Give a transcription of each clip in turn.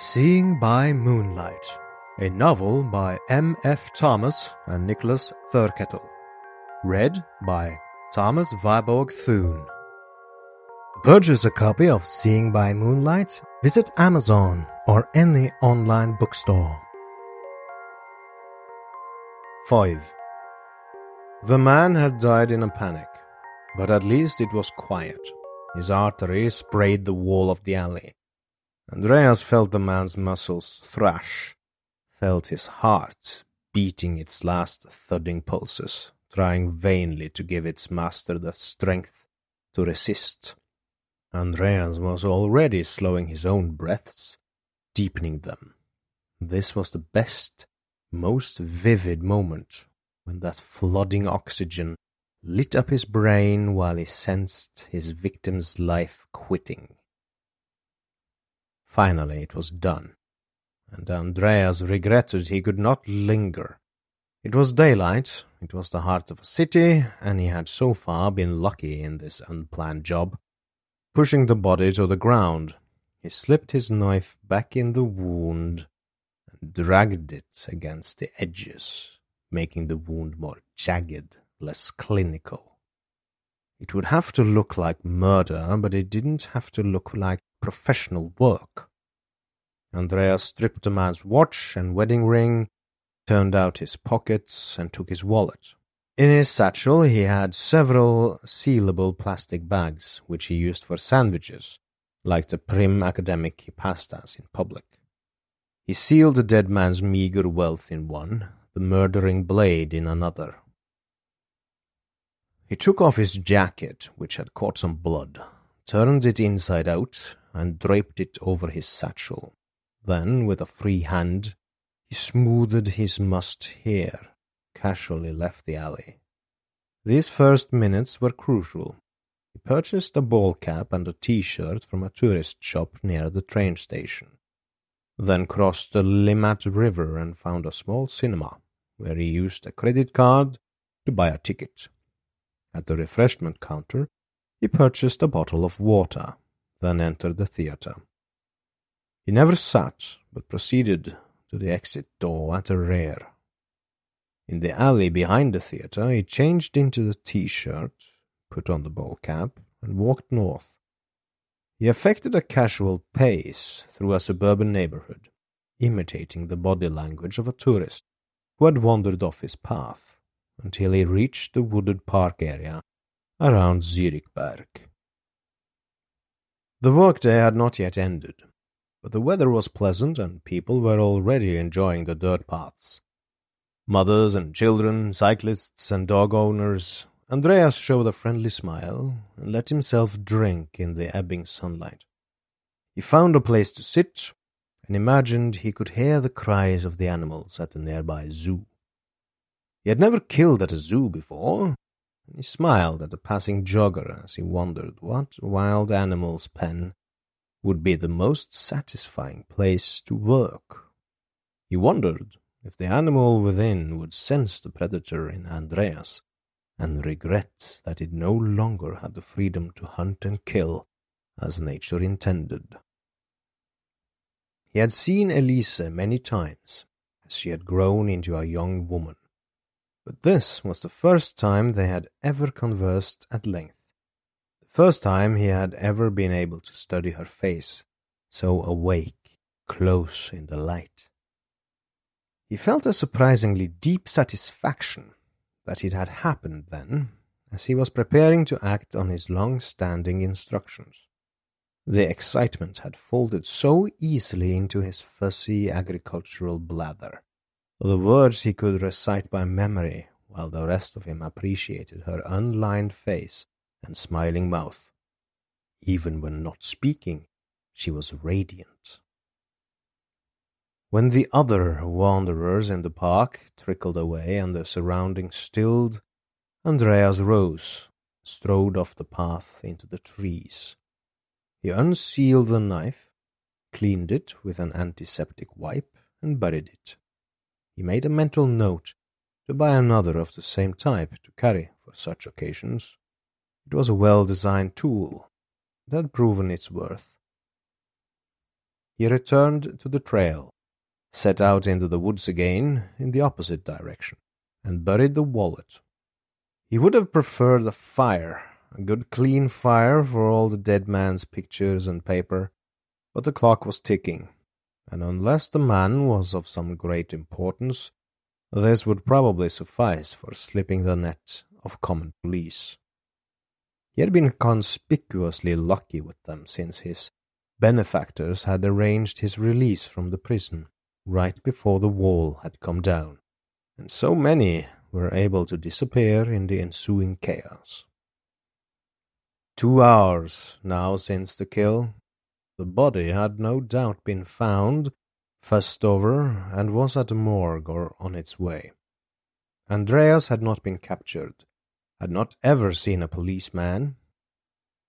Seeing by Moonlight, a novel by M. F. Thomas and Nicholas Thurkettle. Read by Thomas Viborg Thune. Purchase a copy of Seeing by Moonlight, visit Amazon or any online bookstore. 5. The man had died in a panic, but at least it was quiet. His artery sprayed the wall of the alley. Andreas felt the man's muscles thrash, felt his heart beating its last thudding pulses, trying vainly to give its master the strength to resist. Andreas was already slowing his own breaths, deepening them. This was the best, most vivid moment when that flooding oxygen lit up his brain while he sensed his victim's life quitting. Finally it was done, and Andreas regretted he could not linger. It was daylight, it was the heart of a city, and he had so far been lucky in this unplanned job. Pushing the body to the ground, he slipped his knife back in the wound and dragged it against the edges, making the wound more jagged, less clinical. It would have to look like murder, but it didn't have to look like professional work. Andreas stripped the man's watch and wedding ring, turned out his pockets, and took his wallet. In his satchel he had several sealable plastic bags, which he used for sandwiches, like the prim academic he passed as in public. He sealed the dead man's meager wealth in one, the murdering blade in another. He took off his jacket, which had caught some blood, turned it inside out, and draped it over his satchel. Then, with a free hand, he smoothed his mussed hair, casually left the alley. These first minutes were crucial. He purchased a ball cap and a t-shirt from a tourist shop near the train station, then crossed the Limmat River and found a small cinema, where he used a credit card to buy a ticket. At the refreshment counter, he purchased a bottle of water, then entered the theatre. He never sat, but proceeded to the exit door at the rear. In the alley behind the theatre, he changed into the t-shirt, put on the ball cap, and walked north. He affected a casual pace through a suburban neighborhood, imitating the body language of a tourist who had wandered off his path until he reached the wooded park area around Zürichberg. The workday had not yet ended, but the weather was pleasant and people were already enjoying the dirt paths. Mothers and children, cyclists and dog owners, Andreas showed a friendly smile and let himself drink in the ebbing sunlight. He found a place to sit and imagined he could hear the cries of the animals at the nearby zoo. He had never killed at a zoo before, and he smiled at the passing jogger as he wondered what wild animal's pen would be the most satisfying place to work. He wondered if the animal within would sense the predator in Andreas and regret that it no longer had the freedom to hunt and kill as nature intended. He had seen Elise many times as she had grown into a young woman, but this was the first time they had ever conversed at length. The First time he had ever been able to study her face, so awake, close in the light. He felt a surprisingly deep satisfaction that it had happened then, as he was preparing to act on his long-standing instructions. The excitement had folded so easily into his fussy agricultural blather. The words he could recite by memory, while the rest of him appreciated her unlined face and smiling mouth. Even when not speaking, she was radiant. When the other wanderers in the park trickled away and the surroundings stilled, Andreas rose, strode off the path into the trees. He unsealed the knife, cleaned it with an antiseptic wipe, and buried it. He made a mental note to buy another of the same type to carry for such occasions. It was a well-designed tool that had proven its worth. he returned to the trail, set out into the woods again in the opposite direction, and buried the wallet. He would have preferred a fire, a good clean fire for all the dead man's pictures and paper, but the clock was ticking, and unless the man was of some great importance, this would probably suffice for slipping the net of common police. He had been conspicuously lucky with them since his benefactors had arranged his release from the prison right before the wall had come down, and so many were able to disappear in the ensuing chaos. Two hours now since the kill, the body had no doubt been found, fussed over, and was at the morgue or on its way. Andreas had not been captured, had not ever seen a policeman.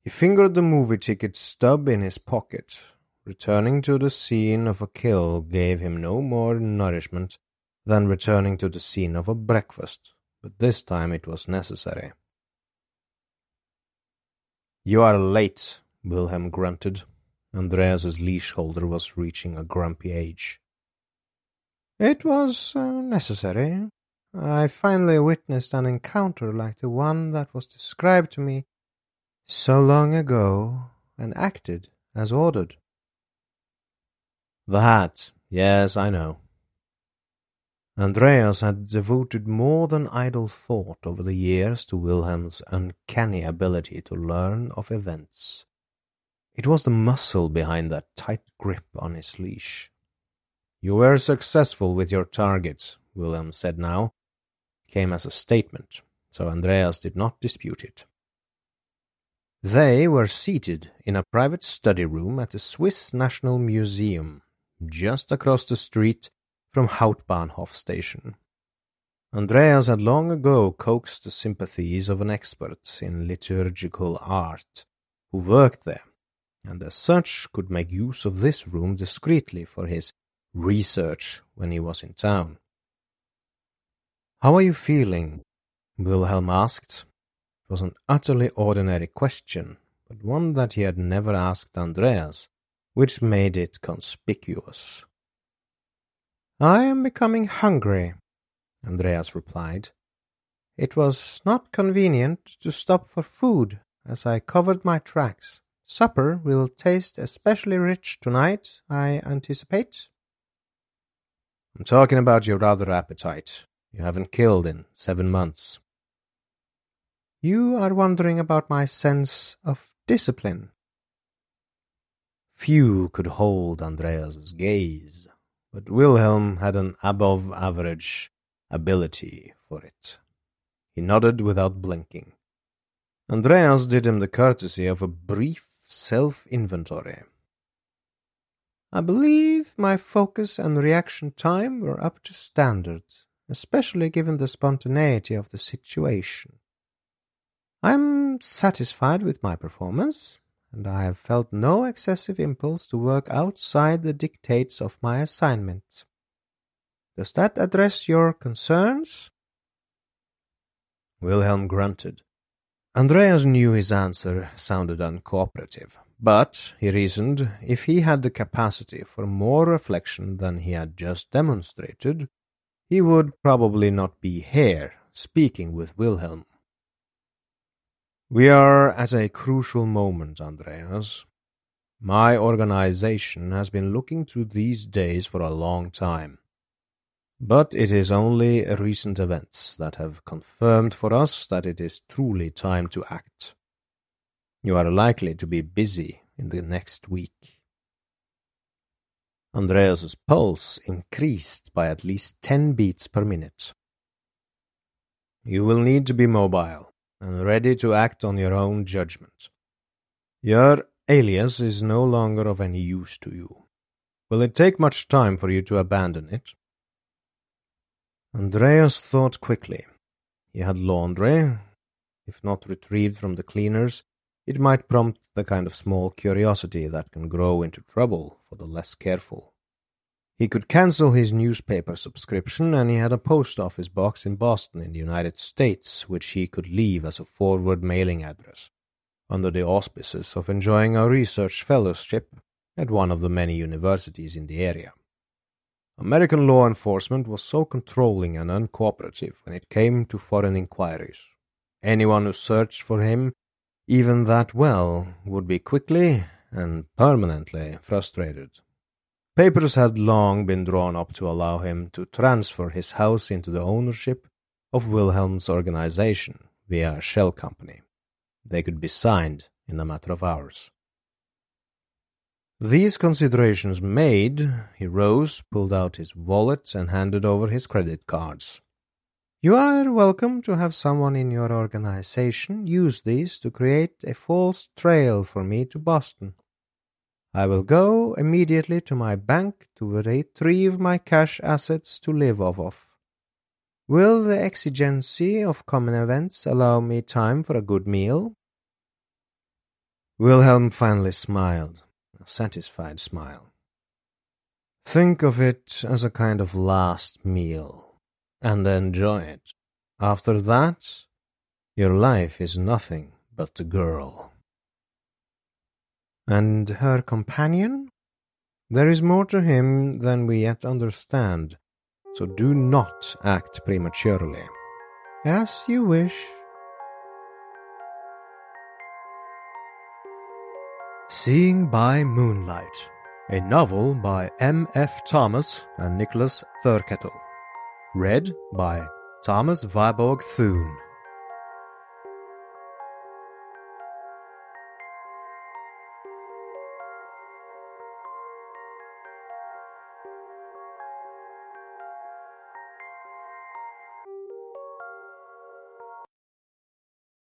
He fingered the movie ticket stub in his pocket. Returning to the scene of a kill gave him no more nourishment than returning to the scene of a breakfast, but this time it was necessary. You are late, Wilhelm grunted. Andreas's leash holder was reaching a grumpy age. It was uh, necessary. I finally witnessed an encounter like the one that was described to me so long ago, and acted as ordered. The hat. Yes, I know. Andreas had devoted more than idle thought over the years to Wilhelm's uncanny ability to learn of events. It was the muscle behind that tight grip on his leash. You were successful with your target, Wilhelm said now, came as a statement, so Andreas did not dispute it. They were seated in a private study room at the Swiss National Museum, just across the street from Hauptbahnhof station. Andreas had long ago coaxed the sympathies of an expert in liturgical art who worked there, and as such could make use of this room discreetly for his research when he was in town. How are you feeling? Wilhelm asked. It was an utterly ordinary question, but one that he had never asked Andreas, which made it conspicuous. I am becoming hungry, Andreas replied. It was not convenient to stop for food as I covered my tracks. Supper will taste especially rich tonight, I anticipate. I'm talking about your other appetite. You haven't killed in seven months. You are wondering about my sense of discipline. Few could hold Andreas's gaze, but Wilhelm had an above average ability for it. He nodded without blinking. Andreas did him the courtesy of a brief self inventory. I believe my focus and reaction time were up to standard especially given the spontaneity of the situation. I am satisfied with my performance, and I have felt no excessive impulse to work outside the dictates of my assignment. Does that address your concerns? Wilhelm grunted. Andreas knew his answer sounded uncooperative, but, he reasoned, if he had the capacity for more reflection than he had just demonstrated, he would probably not be here speaking with Wilhelm. We are at a crucial moment, Andreas. My organization has been looking to these days for a long time. But it is only recent events that have confirmed for us that it is truly time to act. You are likely to be busy in the next week. Andreas's pulse increased by at least ten beats per minute. You will need to be mobile and ready to act on your own judgment. Your alias is no longer of any use to you. Will it take much time for you to abandon it? Andreas thought quickly. He had laundry. If not retrieved from the cleaners, it might prompt the kind of small curiosity that can grow into trouble for the less careful. He could cancel his newspaper subscription, and he had a post office box in Boston in the United States, which he could leave as a forward mailing address, under the auspices of enjoying a research fellowship at one of the many universities in the area. American law enforcement was so controlling and uncooperative when it came to foreign inquiries. Anyone who searched for him, even that well, would be quickly and permanently frustrated. Papers had long been drawn up to allow him to transfer his house into the ownership of Wilhelm's organization via a shell company. They could be signed in a matter of hours. These considerations made, he rose, pulled out his wallet, and handed over his credit cards. You are welcome to have someone in your organization use these to create a false trail for me to Boston. I will go immediately to my bank to retrieve my cash assets to live off of. Will the exigency of common events allow me time for a good meal? Wilhelm finally smiled, a satisfied smile. Think of it as a kind of last meal, and enjoy it. After that, your life is nothing but the girl. And her companion? There is more to him than we yet understand, so do not act prematurely. As you wish. Seeing by Moonlight, a novel by M. F. Thomas and Nicholas Thurkettle. Read by Thomas Viborg Thune.